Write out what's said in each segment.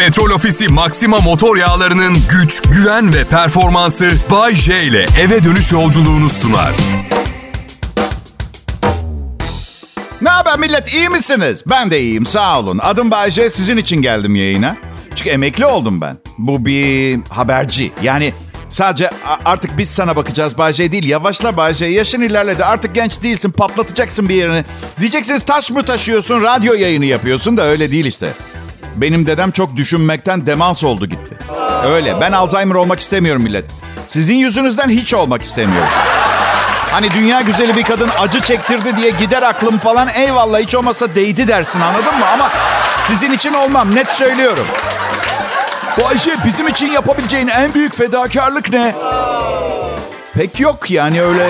Petrol Ofisi Maxima motor yağlarının güç, güven ve performansı Bay J ile eve dönüş yolculuğunu sunar. Ne haber millet iyi misiniz? Ben de iyiyim sağ olun. Adım Bayce sizin için geldim yayına. Çünkü emekli oldum ben. Bu bir haberci. Yani sadece artık biz sana bakacağız Bayce değil. Yavaşla Bayce yaşın ilerledi artık genç değilsin patlatacaksın bir yerini. Diyeceksiniz taş mı taşıyorsun radyo yayını yapıyorsun da öyle değil işte. Benim dedem çok düşünmekten demans oldu gitti. Öyle ben Alzheimer olmak istemiyorum millet. Sizin yüzünüzden hiç olmak istemiyorum. Hani dünya güzeli bir kadın acı çektirdi diye gider aklım falan eyvallah hiç olmasa değdi dersin anladın mı? Ama sizin için olmam net söylüyorum. Bayşe bizim için yapabileceğin en büyük fedakarlık ne? Pek yok yani öyle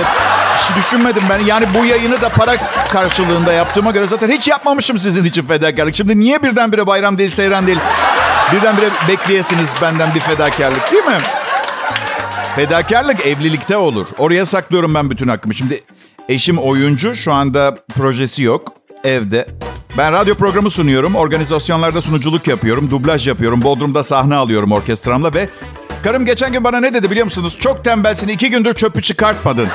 şey düşünmedim ben. Yani bu yayını da para karşılığında yaptığıma göre zaten hiç yapmamışım sizin için fedakarlık. Şimdi niye birdenbire bayram değil, seyran değil? Birdenbire bekleyesiniz benden bir fedakarlık değil mi? Fedakarlık evlilikte olur. Oraya saklıyorum ben bütün hakkımı. Şimdi eşim oyuncu. Şu anda projesi yok. Evde. Ben radyo programı sunuyorum. Organizasyonlarda sunuculuk yapıyorum. Dublaj yapıyorum. Bodrum'da sahne alıyorum orkestramla ve... Karım geçen gün bana ne dedi biliyor musunuz? Çok tembelsin. iki gündür çöpü çıkartmadın.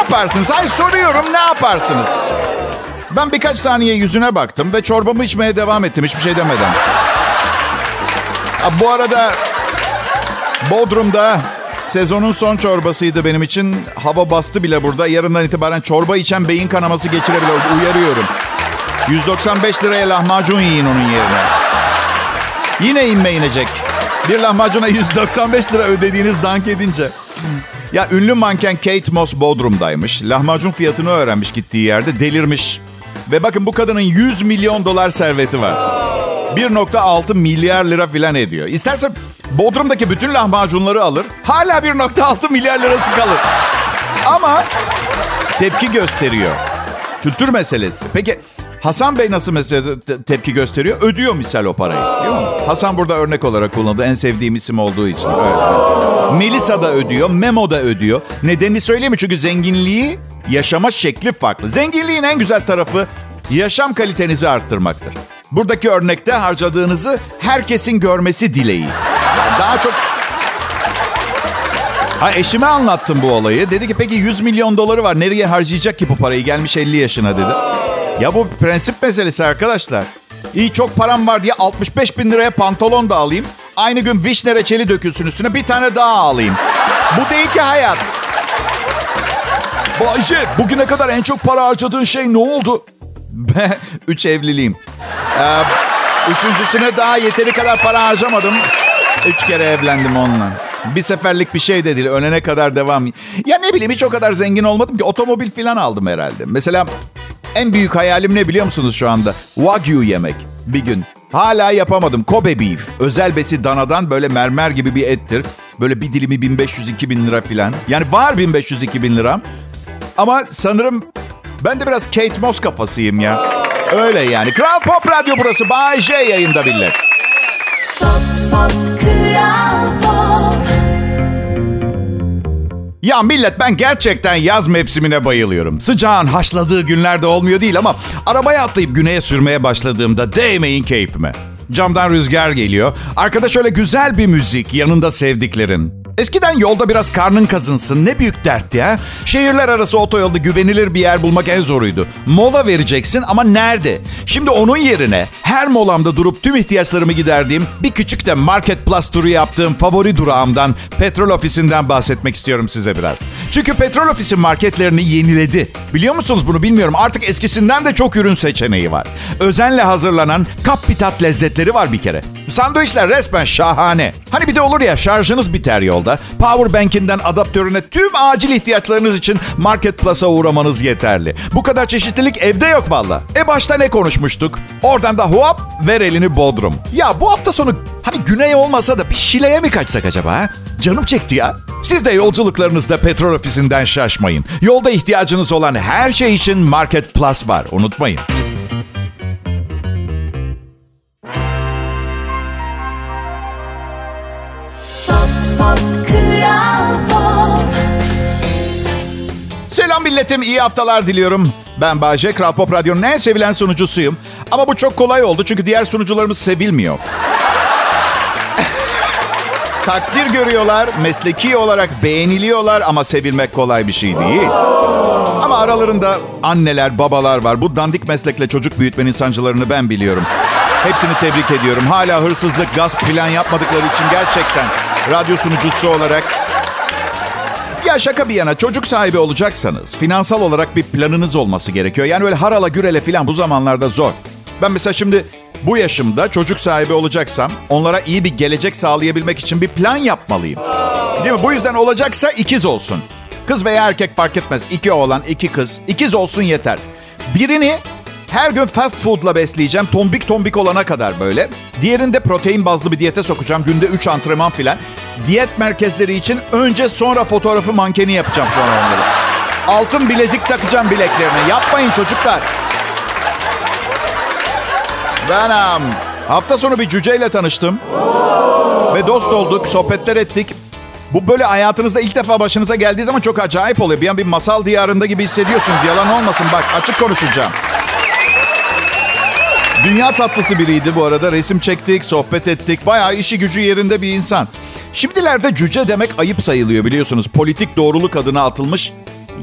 Yaparsınız? Hayır soruyorum ne yaparsınız? Ben birkaç saniye yüzüne baktım ve çorbamı içmeye devam ettim hiçbir şey demeden. Ha, bu arada Bodrum'da sezonun son çorbasıydı benim için. Hava bastı bile burada. Yarından itibaren çorba içen beyin kanaması geçirebilir. Uyarıyorum. 195 liraya lahmacun yiyin onun yerine. Yine inme inecek. Bir lahmacuna 195 lira ödediğiniz dank edince. Ya ünlü manken Kate Moss Bodrum'daymış. Lahmacun fiyatını öğrenmiş gittiği yerde. Delirmiş. Ve bakın bu kadının 100 milyon dolar serveti var. 1.6 milyar lira filan ediyor. İsterse Bodrum'daki bütün lahmacunları alır. Hala 1.6 milyar lirası kalır. Ama tepki gösteriyor. Kültür meselesi. Peki Hasan Bey nasıl mesela te- tepki gösteriyor? Ödüyor misal o parayı. Değil mi? Hasan burada örnek olarak kullanıldı. En sevdiğim isim olduğu için. Öyle. Melisa da ödüyor. Memo da ödüyor. Nedenini söyleyeyim mi? Çünkü zenginliği yaşama şekli farklı. Zenginliğin en güzel tarafı yaşam kalitenizi arttırmaktır. Buradaki örnekte harcadığınızı herkesin görmesi dileği. Yani daha çok Ha eşime anlattım bu olayı. Dedi ki peki 100 milyon doları var. Nereye harcayacak ki bu parayı? Gelmiş 50 yaşına dedi. Ya bu prensip meselesi arkadaşlar. İyi çok param var diye 65 bin liraya pantolon da alayım. Aynı gün vişne reçeli dökülsün üstüne bir tane daha alayım. Bu değil ki hayat. Bayce bugüne kadar en çok para harcadığın şey ne oldu? Ben üç evliliğim. Ee, üçüncüsüne daha yeteri kadar para harcamadım. Üç kere evlendim onunla. Bir seferlik bir şey de değil. Önene kadar devam. Ya ne bileyim hiç o kadar zengin olmadım ki. Otomobil falan aldım herhalde. Mesela en büyük hayalim ne biliyor musunuz şu anda? Wagyu yemek bir gün. Hala yapamadım. Kobe beef. Özel besi danadan böyle mermer gibi bir ettir. Böyle bir dilimi 1500-2000 lira falan. Yani var 1500-2000 liram. Ama sanırım ben de biraz Kate Moss kafasıyım ya. Öyle yani. Kral Pop Radyo burası. Bay J yayında millet. Ya millet ben gerçekten yaz mevsimine bayılıyorum. Sıcağın haşladığı günlerde olmuyor değil ama arabaya atlayıp güneye sürmeye başladığımda değmeyin keyfime. Camdan rüzgar geliyor. Arkada şöyle güzel bir müzik, yanında sevdiklerin. Eskiden yolda biraz karnın kazınsın ne büyük dert ya. Şehirler arası otoyolda güvenilir bir yer bulmak en zoruydu. Mola vereceksin ama nerede? Şimdi onun yerine her molamda durup tüm ihtiyaçlarımı giderdiğim bir küçük de Market Plus turu yaptığım favori durağımdan petrol ofisinden bahsetmek istiyorum size biraz. Çünkü petrol ofisi marketlerini yeniledi. Biliyor musunuz bunu bilmiyorum. Artık eskisinden de çok ürün seçeneği var. Özenle hazırlanan kap pitat lezzetleri var bir kere. Sandviçler resmen şahane. Hani bir de olur ya şarjınız biter yolda. Powerbank'inden adaptörüne tüm acil ihtiyaçlarınız için Market Plus'a uğramanız yeterli. Bu kadar çeşitlilik evde yok valla. E başta ne konuşmuştuk? Oradan da hop ver elini Bodrum. Ya bu hafta sonu hani güney olmasa da bir Şile'ye mi kaçsak acaba ha? Canım çekti ya. Siz de yolculuklarınızda petrol ofisinden şaşmayın. Yolda ihtiyacınız olan her şey için Market Plus var. Unutmayın. Selam milletim, iyi haftalar diliyorum. Ben Bayce, Kral Pop Radyo'nun en sevilen sunucusuyum. Ama bu çok kolay oldu çünkü diğer sunucularımız sevilmiyor. Takdir görüyorlar, mesleki olarak beğeniliyorlar ama sevilmek kolay bir şey değil. Ama aralarında anneler, babalar var. Bu dandik meslekle çocuk büyütmenin sancılarını ben biliyorum. Hepsini tebrik ediyorum. Hala hırsızlık, gasp falan yapmadıkları için gerçekten radyo sunucusu olarak ya şaka bir yana çocuk sahibi olacaksanız finansal olarak bir planınız olması gerekiyor. Yani öyle harala gürele falan bu zamanlarda zor. Ben mesela şimdi bu yaşımda çocuk sahibi olacaksam onlara iyi bir gelecek sağlayabilmek için bir plan yapmalıyım. Değil mi? Bu yüzden olacaksa ikiz olsun. Kız veya erkek fark etmez. İki oğlan, iki kız. İkiz olsun yeter. Birini her gün fast food'la besleyeceğim. Tombik tombik olana kadar böyle. Diğerinde protein bazlı bir diyete sokacağım. Günde 3 antrenman filan. Diyet merkezleri için önce sonra fotoğrafı mankeni yapacağım sonra onları. Altın bilezik takacağım bileklerine. Yapmayın çocuklar. Ben um, hafta sonu bir cüceyle tanıştım. Ve dost olduk, sohbetler ettik. Bu böyle hayatınızda ilk defa başınıza geldiği zaman çok acayip oluyor. Bir an bir masal diyarında gibi hissediyorsunuz. Yalan olmasın bak açık konuşacağım. Dünya tatlısı biriydi bu arada. Resim çektik, sohbet ettik. Bayağı işi gücü yerinde bir insan. Şimdilerde cüce demek ayıp sayılıyor biliyorsunuz. Politik doğruluk adına atılmış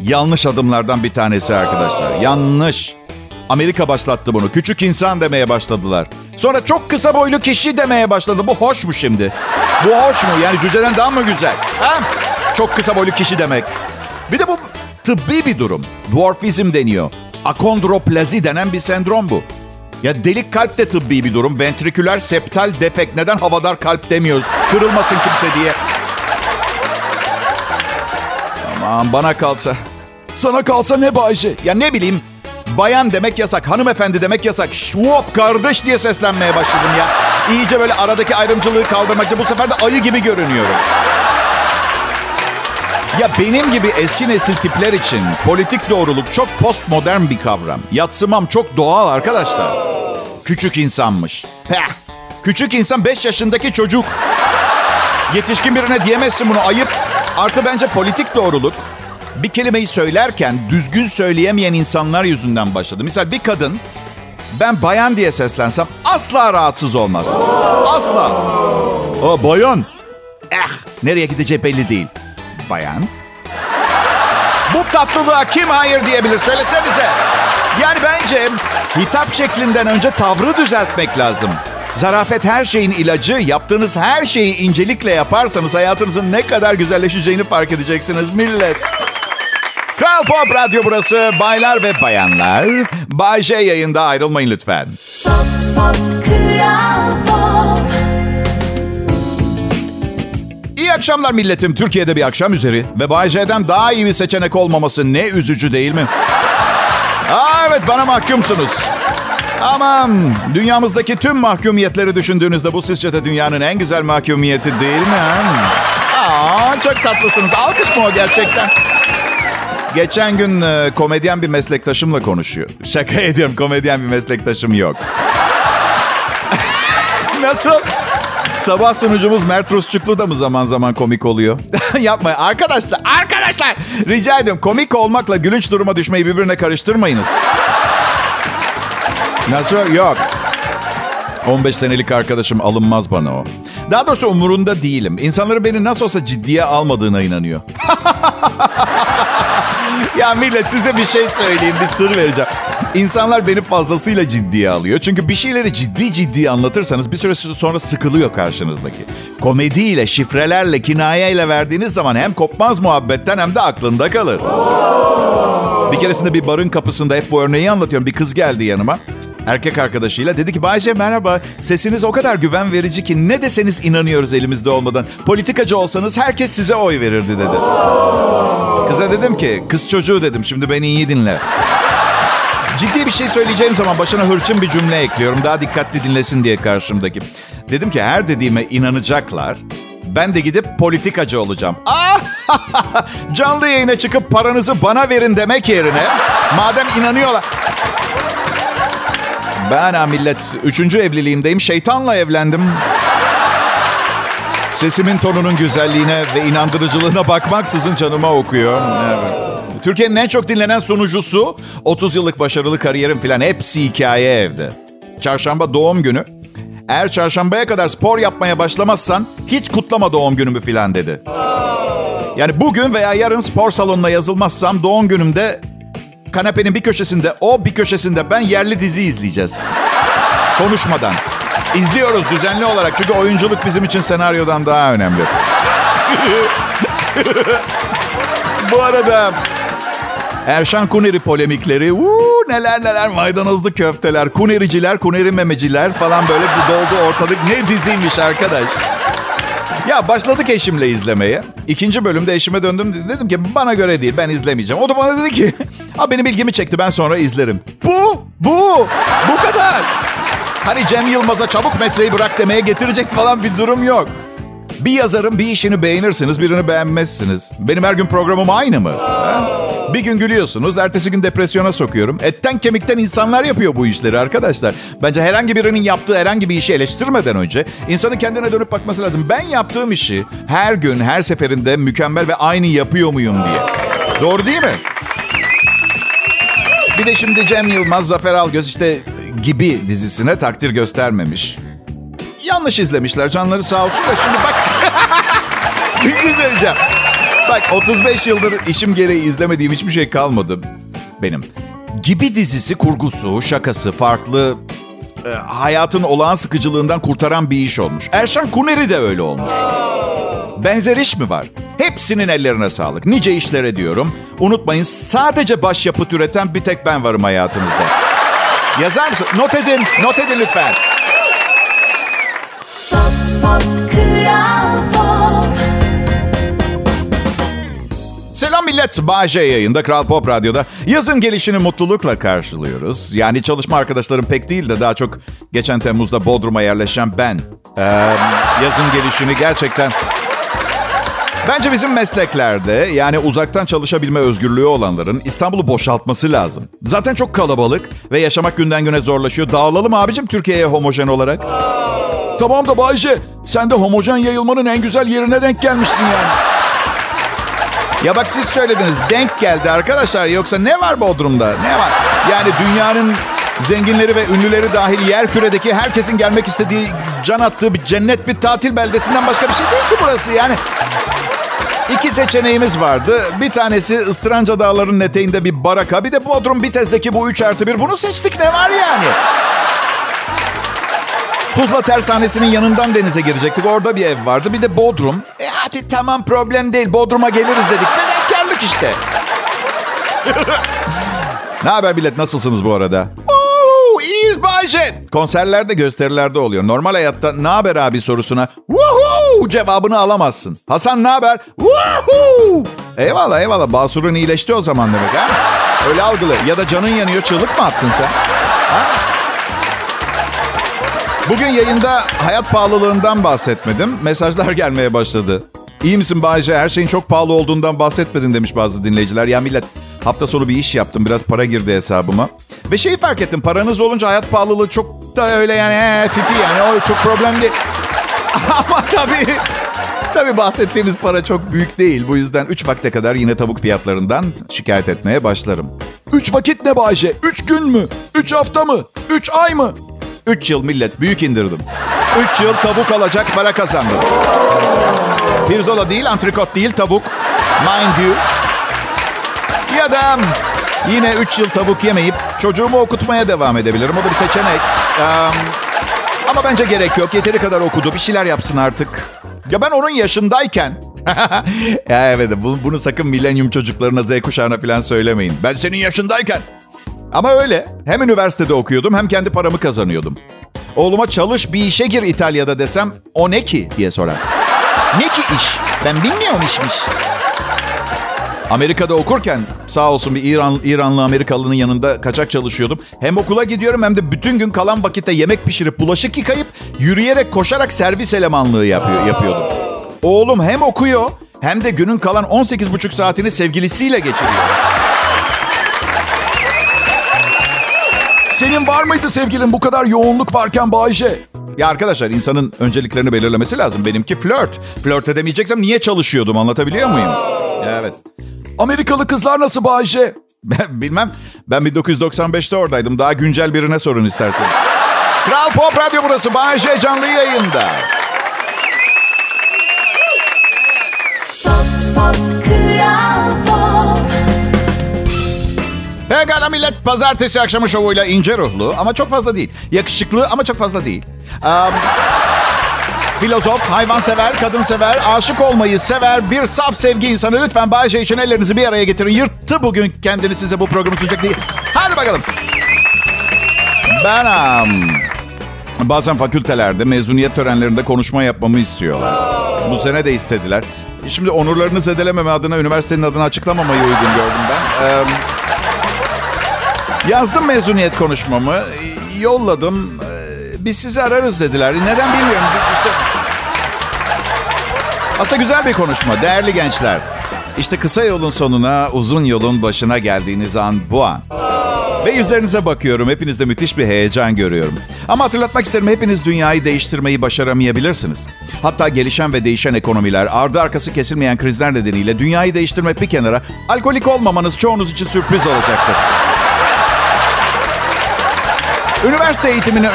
yanlış adımlardan bir tanesi arkadaşlar. Yanlış. Amerika başlattı bunu. Küçük insan demeye başladılar. Sonra çok kısa boylu kişi demeye başladı. Bu hoş mu şimdi? Bu hoş mu? Yani cüceden daha mı güzel? Ha? Çok kısa boylu kişi demek. Bir de bu tıbbi bir durum. Dwarfizm deniyor. Akondroplazi denen bir sendrom bu. Ya delik kalp de tıbbi bir durum. Ventriküler septal defekt. Neden havadar kalp demiyoruz? Kırılmasın kimse diye. Aman bana kalsa. Sana kalsa ne Bayce? Ya ne bileyim. Bayan demek yasak, hanımefendi demek yasak. Şuop kardeş diye seslenmeye başladım ya. İyice böyle aradaki ayrımcılığı kaldırmakta bu sefer de ayı gibi görünüyorum. Ya benim gibi eski nesil tipler için politik doğruluk çok postmodern bir kavram. Yatsımam çok doğal arkadaşlar. Küçük insanmış. Heh. Küçük insan 5 yaşındaki çocuk. Yetişkin birine diyemezsin bunu ayıp. Artı bence politik doğruluk bir kelimeyi söylerken düzgün söyleyemeyen insanlar yüzünden başladı. Misal bir kadın ben bayan diye seslensem asla rahatsız olmaz. Asla. Aa, bayan. Eh nereye gideceği belli değil. Bayan. Bu tatlılığa kim hayır diyebilir söylesenize. Yani bence hitap şeklinden önce tavrı düzeltmek lazım. Zarafet her şeyin ilacı. Yaptığınız her şeyi incelikle yaparsanız hayatınızın ne kadar güzelleşeceğini fark edeceksiniz millet. Kral Pop Radyo burası. Baylar ve bayanlar. Bay J yayında ayrılmayın lütfen. Pop, pop, Kral Pop. İyi akşamlar milletim. Türkiye'de bir akşam üzeri ve Bay daha iyi bir seçenek olmaması ne üzücü değil mi? Aa, evet bana mahkumsunuz. Aman dünyamızdaki tüm mahkumiyetleri düşündüğünüzde bu sizce de dünyanın en güzel mahkumiyeti değil mi? Aa, çok tatlısınız. Alkış mı o gerçekten? Geçen gün e, komedyen bir meslektaşımla konuşuyor. Şaka ediyorum komedyen bir meslektaşım yok. Nasıl? Sabah sunucumuz Mert Rusçuklu da mı zaman zaman komik oluyor? Yapmayın. Arkadaşlar, arkadaşlar rica ediyorum komik olmakla gülünç duruma düşmeyi birbirine karıştırmayınız. Nasıl? Yok. 15 senelik arkadaşım alınmaz bana o. Daha doğrusu umurunda değilim. İnsanları beni nasıl olsa ciddiye almadığına inanıyor. ya millet size bir şey söyleyeyim, bir sır vereceğim. İnsanlar beni fazlasıyla ciddiye alıyor. Çünkü bir şeyleri ciddi ciddi anlatırsanız bir süre sonra sıkılıyor karşınızdaki. Komediyle, şifrelerle, kinayeyle verdiğiniz zaman hem kopmaz muhabbetten hem de aklında kalır. Bir keresinde bir barın kapısında hep bu örneği anlatıyorum. Bir kız geldi yanıma. Erkek arkadaşıyla dedi ki Bayce merhaba sesiniz o kadar güven verici ki ne deseniz inanıyoruz elimizde olmadan. Politikacı olsanız herkes size oy verirdi dedi. Kıza dedim ki kız çocuğu dedim şimdi beni iyi dinle. Ciddi bir şey söyleyeceğim zaman başına hırçın bir cümle ekliyorum. Daha dikkatli dinlesin diye karşımdaki. Dedim ki her dediğime inanacaklar. Ben de gidip politikacı olacağım. Aa! Canlı yayına çıkıp paranızı bana verin demek yerine madem inanıyorlar. Ben ha millet üçüncü evliliğimdeyim. Şeytanla evlendim. Sesimin tonunun güzelliğine ve inandırıcılığına bakmaksızın canıma okuyor. Evet. Türkiye'nin en çok dinlenen sunucusu, 30 yıllık başarılı kariyerim falan hepsi hikaye evde. Çarşamba doğum günü. Eğer çarşambaya kadar spor yapmaya başlamazsan hiç kutlama doğum günümü falan dedi. Yani bugün veya yarın spor salonuna yazılmazsam doğum günümde kanepenin bir köşesinde o bir köşesinde ben yerli dizi izleyeceğiz. Konuşmadan. İzliyoruz düzenli olarak çünkü oyunculuk bizim için senaryodan daha önemli. Bu arada Erşan Kuneri polemikleri, uuu, neler neler maydanozlu köfteler, kunericiler, kuneri memeciler falan böyle bir doldu ortalık. Ne diziymiş arkadaş. Ya başladık eşimle izlemeye. İkinci bölümde eşime döndüm. Dedim ki bana göre değil ben izlemeyeceğim. O da bana dedi ki ha benim ilgimi çekti ben sonra izlerim. Bu, bu, bu kadar. Hani Cem Yılmaz'a çabuk mesleği bırak demeye getirecek falan bir durum yok. Bir yazarın bir işini beğenirsiniz, birini beğenmezsiniz. Benim her gün programım aynı mı? Ha? Bir gün gülüyorsunuz, ertesi gün depresyona sokuyorum. Etten kemikten insanlar yapıyor bu işleri arkadaşlar. Bence herhangi birinin yaptığı herhangi bir işi eleştirmeden önce insanın kendine dönüp bakması lazım. Ben yaptığım işi her gün, her seferinde mükemmel ve aynı yapıyor muyum diye. Doğru değil mi? Bir de şimdi Cem Yılmaz, Zafer Algöz işte gibi dizisine takdir göstermemiş. Yanlış izlemişler canları sağ olsun da şimdi bak. bir şey söyleyeceğim. Bak 35 yıldır işim gereği izlemediğim hiçbir şey kalmadı benim. Gibi dizisi kurgusu, şakası, farklı e, hayatın olağan sıkıcılığından kurtaran bir iş olmuş. Erşan Kuneri de öyle olmuş. Benzer iş mi var? Hepsinin ellerine sağlık. Nice işlere diyorum. Unutmayın sadece başyapıt üreten bir tek ben varım hayatınızda. Yazar mısın? Not edin, not edin lütfen. Pop, pop, Kral millet. Bağcay yayında Kral Pop Radyo'da. Yazın gelişini mutlulukla karşılıyoruz. Yani çalışma arkadaşlarım pek değil de daha çok geçen Temmuz'da Bodrum'a yerleşen ben. Ee, yazın gelişini gerçekten... Bence bizim mesleklerde yani uzaktan çalışabilme özgürlüğü olanların İstanbul'u boşaltması lazım. Zaten çok kalabalık ve yaşamak günden güne zorlaşıyor. Dağılalım abicim Türkiye'ye homojen olarak. Tamam da Bayce sen de homojen yayılmanın en güzel yerine denk gelmişsin yani. Ya bak siz söylediniz denk geldi arkadaşlar. Yoksa ne var Bodrum'da? Ne var? Yani dünyanın zenginleri ve ünlüleri dahil yer küredeki herkesin gelmek istediği, can attığı bir cennet bir tatil beldesinden başka bir şey değil ki burası. Yani iki seçeneğimiz vardı. Bir tanesi Istıranca Dağları'nın eteğinde bir baraka. Bir de Bodrum Bitez'deki bu 3 artı 1. Bunu seçtik ne var yani? Tuzla Tersanesi'nin yanından denize girecektik. Orada bir ev vardı. Bir de Bodrum. Hadi tamam problem değil. Bodrum'a geliriz dedik. Fedakarlık işte. ne haber millet? Nasılsınız bu arada? Oo, iyiyiz Bayce. Konserlerde gösterilerde oluyor. Normal hayatta ne haber abi sorusuna Woohoo cevabını alamazsın. Hasan ne haber? Woohoo. Eyvallah eyvallah. Basur'un iyileşti o zaman demek ha. Öyle algılı. Ya da canın yanıyor çığlık mı attın sen? Ha? Bugün yayında hayat pahalılığından bahsetmedim. Mesajlar gelmeye başladı. İyi misin Bayce? Her şeyin çok pahalı olduğundan bahsetmedin demiş bazı dinleyiciler. Ya millet hafta sonu bir iş yaptım. Biraz para girdi hesabıma. Ve şeyi fark ettim. Paranız olunca hayat pahalılığı çok da öyle yani ee, fifi yani. O çok problem değil. Ama tabii Tabii bahsettiğimiz para çok büyük değil. Bu yüzden 3 vakte kadar yine tavuk fiyatlarından şikayet etmeye başlarım. Üç vakit ne Bayce? Üç gün mü? Üç hafta mı? Üç ay mı? 3 yıl millet büyük indirdim. 3 yıl tavuk alacak para kazandım. Pirzola değil, antrikot değil, tavuk. Mind you. Ya da yine 3 yıl tavuk yemeyip çocuğumu okutmaya devam edebilirim. O da bir seçenek. Ee, ama bence gerek yok. Yeteri kadar okudu. Bir şeyler yapsın artık. Ya ben onun yaşındayken... ya evet bunu sakın milenyum çocuklarına, Z kuşağına falan söylemeyin. Ben senin yaşındayken... Ama öyle. Hem üniversitede okuyordum hem kendi paramı kazanıyordum. Oğluma çalış bir işe gir İtalya'da desem o ne ki diye sorar. Ne ki iş? Ben bilmiyorum işmiş. Amerika'da okurken sağ olsun bir İran, İranlı Amerikalının yanında kaçak çalışıyordum. Hem okula gidiyorum hem de bütün gün kalan vakitte yemek pişirip bulaşık yıkayıp yürüyerek koşarak servis elemanlığı yapıyor, yapıyordum. Oğlum hem okuyor hem de günün kalan 18,5 saatini sevgilisiyle geçiriyor. Senin var mıydı sevgilin bu kadar yoğunluk varken Bayce? Ya arkadaşlar insanın önceliklerini belirlemesi lazım. Benimki flört. Flört edemeyeceksem niye çalışıyordum anlatabiliyor muyum? Evet. Amerikalı kızlar nasıl Bayce? Ben bilmem. Ben 1995'te oradaydım. Daha güncel birine sorun isterseniz. Kral Pop Radyo burası. Bayece canlı yayında. Pekala millet. Pazartesi akşamı şovuyla ince ruhlu ama çok fazla değil. Yakışıklı ama çok fazla değil. Um, filozof, hayvansever, kadınsever, aşık olmayı sever bir saf sevgi insanı. Lütfen Bayece için ellerinizi bir araya getirin. Yırttı bugün kendini size bu programı sunacak diye. Hadi bakalım. Ben um, bazen fakültelerde mezuniyet törenlerinde konuşma yapmamı istiyorlar. Bu sene de istediler. Şimdi onurlarını zedelememe adına üniversitenin adını açıklamamayı uygun gördüm ben. Ee, yazdım mezuniyet konuşmamı, yolladım. Ee, Biz sizi ararız dediler. Neden bilmiyorum. İşte... Aslında güzel bir konuşma. Değerli gençler. İşte kısa yolun sonuna, uzun yolun başına geldiğiniz an bu an. Ve yüzlerinize bakıyorum. Hepinizde müthiş bir heyecan görüyorum. Ama hatırlatmak isterim hepiniz dünyayı değiştirmeyi başaramayabilirsiniz. Hatta gelişen ve değişen ekonomiler, ardı arkası kesilmeyen krizler nedeniyle dünyayı değiştirmek bir kenara, alkolik olmamanız çoğunuz için sürpriz olacaktır. Üniversite eğitimini...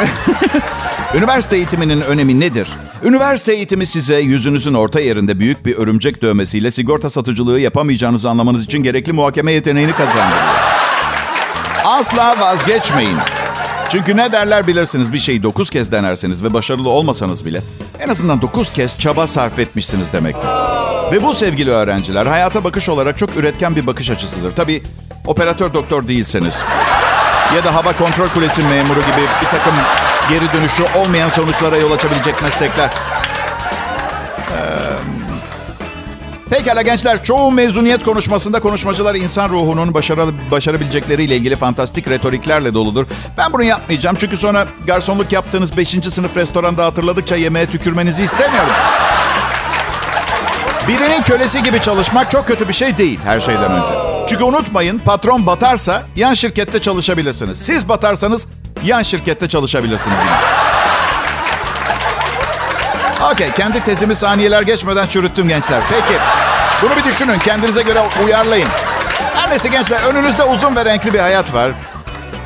Üniversite eğitiminin önemi nedir? Üniversite eğitimi size yüzünüzün orta yerinde büyük bir örümcek dövmesiyle sigorta satıcılığı yapamayacağınızı anlamanız için gerekli muhakeme yeteneğini kazandırıyor. Asla vazgeçmeyin. Çünkü ne derler bilirsiniz bir şeyi dokuz kez denerseniz ve başarılı olmasanız bile en azından dokuz kez çaba sarf etmişsiniz demektir. Ve bu sevgili öğrenciler hayata bakış olarak çok üretken bir bakış açısıdır. Tabii operatör doktor değilseniz ya da hava kontrol kulesi memuru gibi bir takım geri dönüşü olmayan sonuçlara yol açabilecek meslekler. Ee, Pekala gençler, çoğu mezuniyet konuşmasında konuşmacılar insan ruhunun başarı, başarabilecekleriyle ilgili fantastik retoriklerle doludur. Ben bunu yapmayacağım çünkü sonra garsonluk yaptığınız 5. sınıf restoranda hatırladıkça yemeğe tükürmenizi istemiyorum. Birinin kölesi gibi çalışmak çok kötü bir şey değil her şeyden önce. Çünkü unutmayın patron batarsa yan şirkette çalışabilirsiniz. Siz batarsanız yan şirkette çalışabilirsiniz. Okey, kendi tezimi saniyeler geçmeden çürüttüm gençler. Peki, bunu bir düşünün, kendinize göre uyarlayın. Her neyse gençler, önünüzde uzun ve renkli bir hayat var.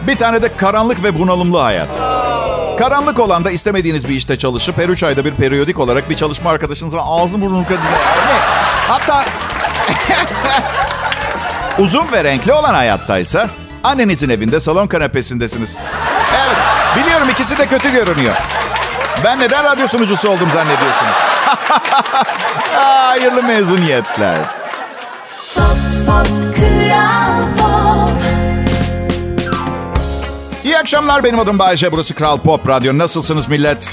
Bir tane de karanlık ve bunalımlı hayat. Karanlık olan da istemediğiniz bir işte çalışıp her üç ayda bir periyodik olarak bir çalışma arkadaşınızla ağzı burnunu kadı. Ne? Hatta uzun ve renkli olan hayattaysa annenizin evinde salon kanepesindesiniz. Evet, biliyorum ikisi de kötü görünüyor. Ben neden radyo sunucusu oldum zannediyorsunuz? Hayırlı mezuniyetler. Pop Kral Pop İyi akşamlar benim adım Bayece. Burası Kral Pop Radyo. Nasılsınız millet?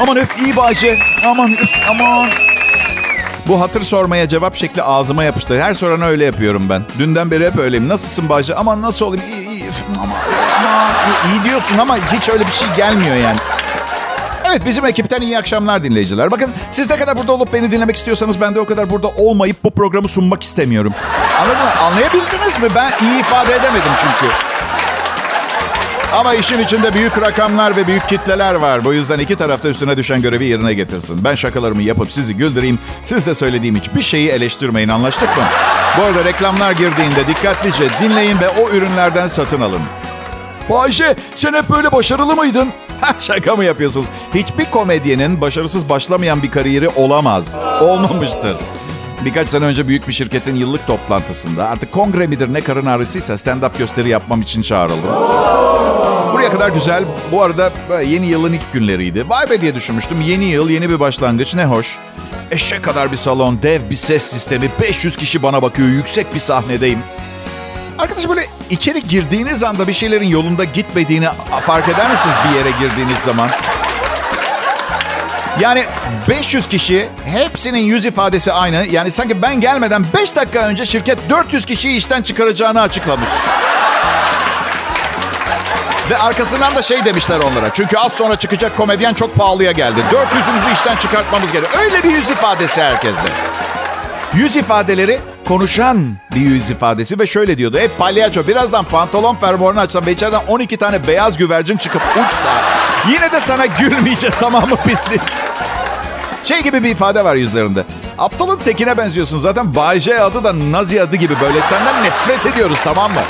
Aman öf iyi Bayece. Aman öf aman. Bu hatır sormaya cevap şekli ağzıma yapıştı. Her sorana öyle yapıyorum ben. Dünden beri hep öyleyim. Nasılsın Bayece? Aman nasıl olayım? İyi iyi. Aman. İyi, iyi diyorsun ama hiç öyle bir şey gelmiyor yani. Evet bizim ekipten iyi akşamlar dinleyiciler. Bakın siz ne kadar burada olup beni dinlemek istiyorsanız ben de o kadar burada olmayıp bu programı sunmak istemiyorum. Anladın mı? Anlayabildiniz mi? Ben iyi ifade edemedim çünkü. Ama işin içinde büyük rakamlar ve büyük kitleler var. Bu yüzden iki tarafta üstüne düşen görevi yerine getirsin. Ben şakalarımı yapıp sizi güldüreyim. Siz de söylediğim hiçbir şeyi eleştirmeyin anlaştık mı? Bu arada reklamlar girdiğinde dikkatlice dinleyin ve o ürünlerden satın alın. Bayce sen hep böyle başarılı mıydın? Şaka mı yapıyorsunuz? Hiçbir komedyenin başarısız başlamayan bir kariyeri olamaz. Olmamıştır. Birkaç sene önce büyük bir şirketin yıllık toplantısında artık kongre midir ne karın ağrısıysa stand-up gösteri yapmam için çağrıldım. Buraya kadar güzel. Bu arada yeni yılın ilk günleriydi. Vay be diye düşünmüştüm. Yeni yıl, yeni bir başlangıç. Ne hoş. Eşek kadar bir salon, dev bir ses sistemi, 500 kişi bana bakıyor, yüksek bir sahnedeyim. Arkadaş böyle içeri girdiğiniz anda bir şeylerin yolunda gitmediğini fark eder misiniz bir yere girdiğiniz zaman? Yani 500 kişi hepsinin yüz ifadesi aynı. Yani sanki ben gelmeden 5 dakika önce şirket 400 kişiyi işten çıkaracağını açıklamış. Ve arkasından da şey demişler onlara. Çünkü az sonra çıkacak komedyen çok pahalıya geldi. 400'ümüzü işten çıkartmamız gerekiyor. Öyle bir yüz ifadesi herkeste. Yüz ifadeleri konuşan bir yüz ifadesi ve şöyle diyordu. Hep palyaço birazdan pantolon fermuarını açsam ve içeriden 12 tane beyaz güvercin çıkıp uçsa yine de sana gülmeyeceğiz tamam mı pislik? Şey gibi bir ifade var yüzlerinde. Aptalın tekine benziyorsun. Zaten Bay J adı da Nazi adı gibi böyle. Senden nefret ediyoruz tamam mı?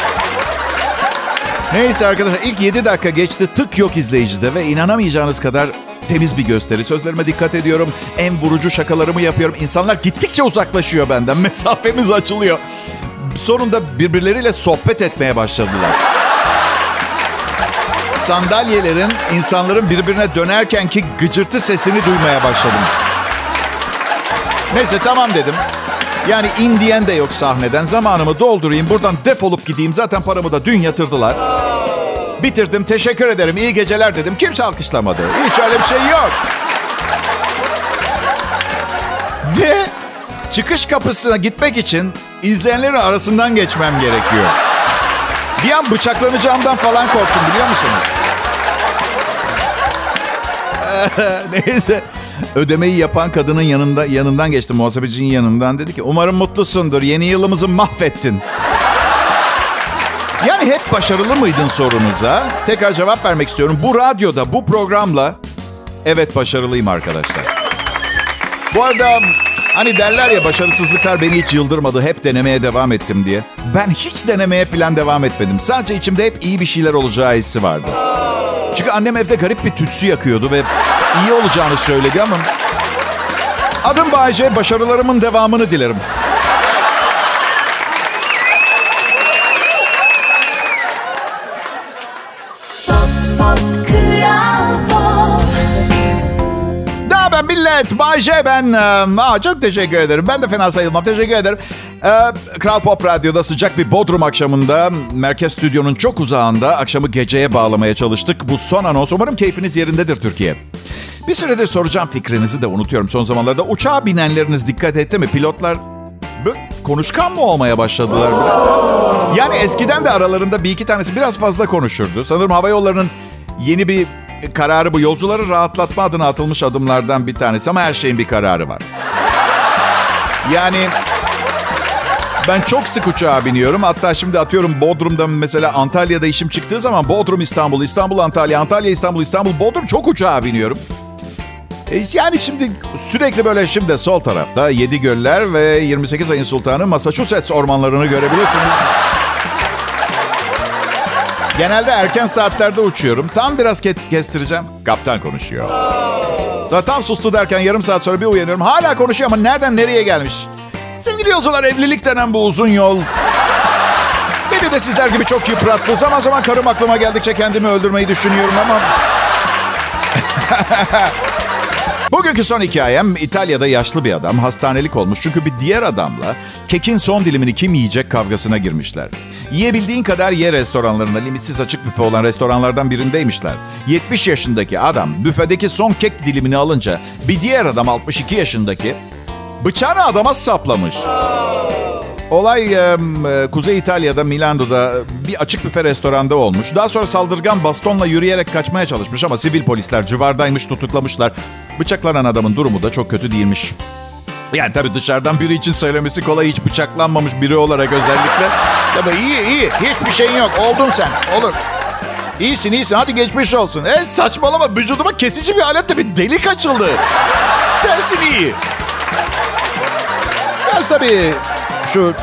Neyse arkadaşlar ilk 7 dakika geçti. Tık yok izleyicide ve inanamayacağınız kadar temiz bir gösteri. Sözlerime dikkat ediyorum. En vurucu şakalarımı yapıyorum. İnsanlar gittikçe uzaklaşıyor benden. Mesafemiz açılıyor. Sonunda birbirleriyle sohbet etmeye başladılar. Sandalyelerin insanların birbirine dönerkenki gıcırtı sesini duymaya başladım. Neyse tamam dedim. Yani indiyen de yok sahneden. Zamanımı doldurayım. Buradan defolup gideyim. Zaten paramı da dün yatırdılar. Bitirdim. Teşekkür ederim. İyi geceler dedim. Kimse alkışlamadı. Hiç öyle bir şey yok. Ve çıkış kapısına gitmek için izleyenlerin arasından geçmem gerekiyor. Bir an bıçaklanacağımdan falan korktum biliyor musunuz? Neyse. Ödemeyi yapan kadının yanında yanından geçti muhasebecinin yanından. Dedi ki umarım mutlusundur. Yeni yılımızı mahvettin. Yani hep başarılı mıydın sorunuza? Tekrar cevap vermek istiyorum. Bu radyoda, bu programla evet başarılıyım arkadaşlar. Bu arada hani derler ya başarısızlıklar beni hiç yıldırmadı. Hep denemeye devam ettim diye. Ben hiç denemeye falan devam etmedim. Sadece içimde hep iyi bir şeyler olacağı hissi vardı. Çünkü annem evde garip bir tütsü yakıyordu ve iyi olacağını söyledi ama... Adım Bayece, başarılarımın devamını dilerim. Millet. Bayce ben. Ee, Aa, çok teşekkür ederim. Ben de fena sayılmam. Teşekkür ederim. Ee, Kral Pop Radyo'da sıcak bir Bodrum akşamında Merkez Stüdyo'nun çok uzağında akşamı geceye bağlamaya çalıştık. Bu son anons. Umarım keyfiniz yerindedir Türkiye. Bir süredir soracağım fikrinizi de unutuyorum son zamanlarda. Uçağa binenleriniz dikkat etti mi? Pilotlar konuşkan mı olmaya başladılar biraz? Yani eskiden de aralarında bir iki tanesi biraz fazla konuşurdu. Sanırım hava yollarının yeni bir kararı bu. Yolcuları rahatlatma adına atılmış adımlardan bir tanesi ama her şeyin bir kararı var. Yani ben çok sık uçağa biniyorum. Hatta şimdi atıyorum Bodrum'dan mesela Antalya'da işim çıktığı zaman Bodrum İstanbul, İstanbul Antalya, Antalya İstanbul, İstanbul Bodrum çok uçağa biniyorum. E, Yani şimdi sürekli böyle şimdi sol tarafta Yedi Göller ve 28 ayın sultanı Massachusetts ormanlarını görebilirsiniz. Genelde erken saatlerde uçuyorum. Tam biraz ke- kestireceğim. Kaptan konuşuyor. Sonra tam sustu derken yarım saat sonra bir uyanıyorum. Hala konuşuyor ama nereden nereye gelmiş? Sevgili yolcular evlilik denen bu uzun yol. Beni de sizler gibi çok yıprattı. Zaman zaman karım aklıma geldikçe kendimi öldürmeyi düşünüyorum ama... Bugünkü son hikayem İtalya'da yaşlı bir adam hastanelik olmuş. Çünkü bir diğer adamla kekin son dilimini kim yiyecek kavgasına girmişler. Yiyebildiğin kadar ye restoranlarında limitsiz açık büfe olan restoranlardan birindeymişler. 70 yaşındaki adam büfedeki son kek dilimini alınca bir diğer adam 62 yaşındaki bıçağını adama saplamış. Olay e, Kuzey İtalya'da Milano'da bir açık büfe restoranda olmuş. Daha sonra saldırgan bastonla yürüyerek kaçmaya çalışmış ama sivil polisler civardaymış tutuklamışlar. Bıçaklanan adamın durumu da çok kötü değilmiş. Yani tabii dışarıdan biri için söylemesi kolay hiç bıçaklanmamış biri olarak özellikle. Tabii iyi iyi hiçbir şeyin yok oldun sen olur. İyisin iyisin hadi geçmiş olsun. E saçmalama vücuduma kesici bir aletle bir delik açıldı. Sensin iyi. Biraz tabii şu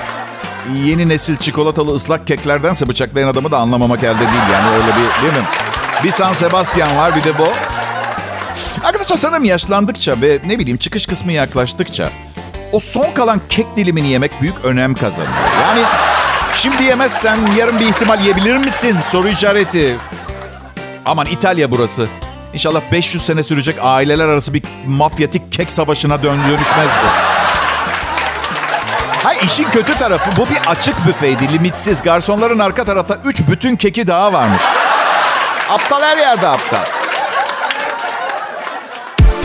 yeni nesil çikolatalı ıslak keklerdense bıçaklayan adamı da anlamamak elde değil. Yani öyle bir değil mi? Bir San Sebastian var bir de bu. Arkadaşlar sanırım yaşlandıkça ve ne bileyim çıkış kısmı yaklaştıkça o son kalan kek dilimini yemek büyük önem kazanıyor. Yani şimdi yemezsen yarın bir ihtimal yiyebilir misin? Soru işareti. Aman İtalya burası. İnşallah 500 sene sürecek aileler arası bir mafyatik kek savaşına dön dönüşmez bu. Hay işin kötü tarafı bu bir açık büfeydi, limitsiz. Garsonların arka tarafta 3 bütün keki daha varmış. Aptal her yerde aptal.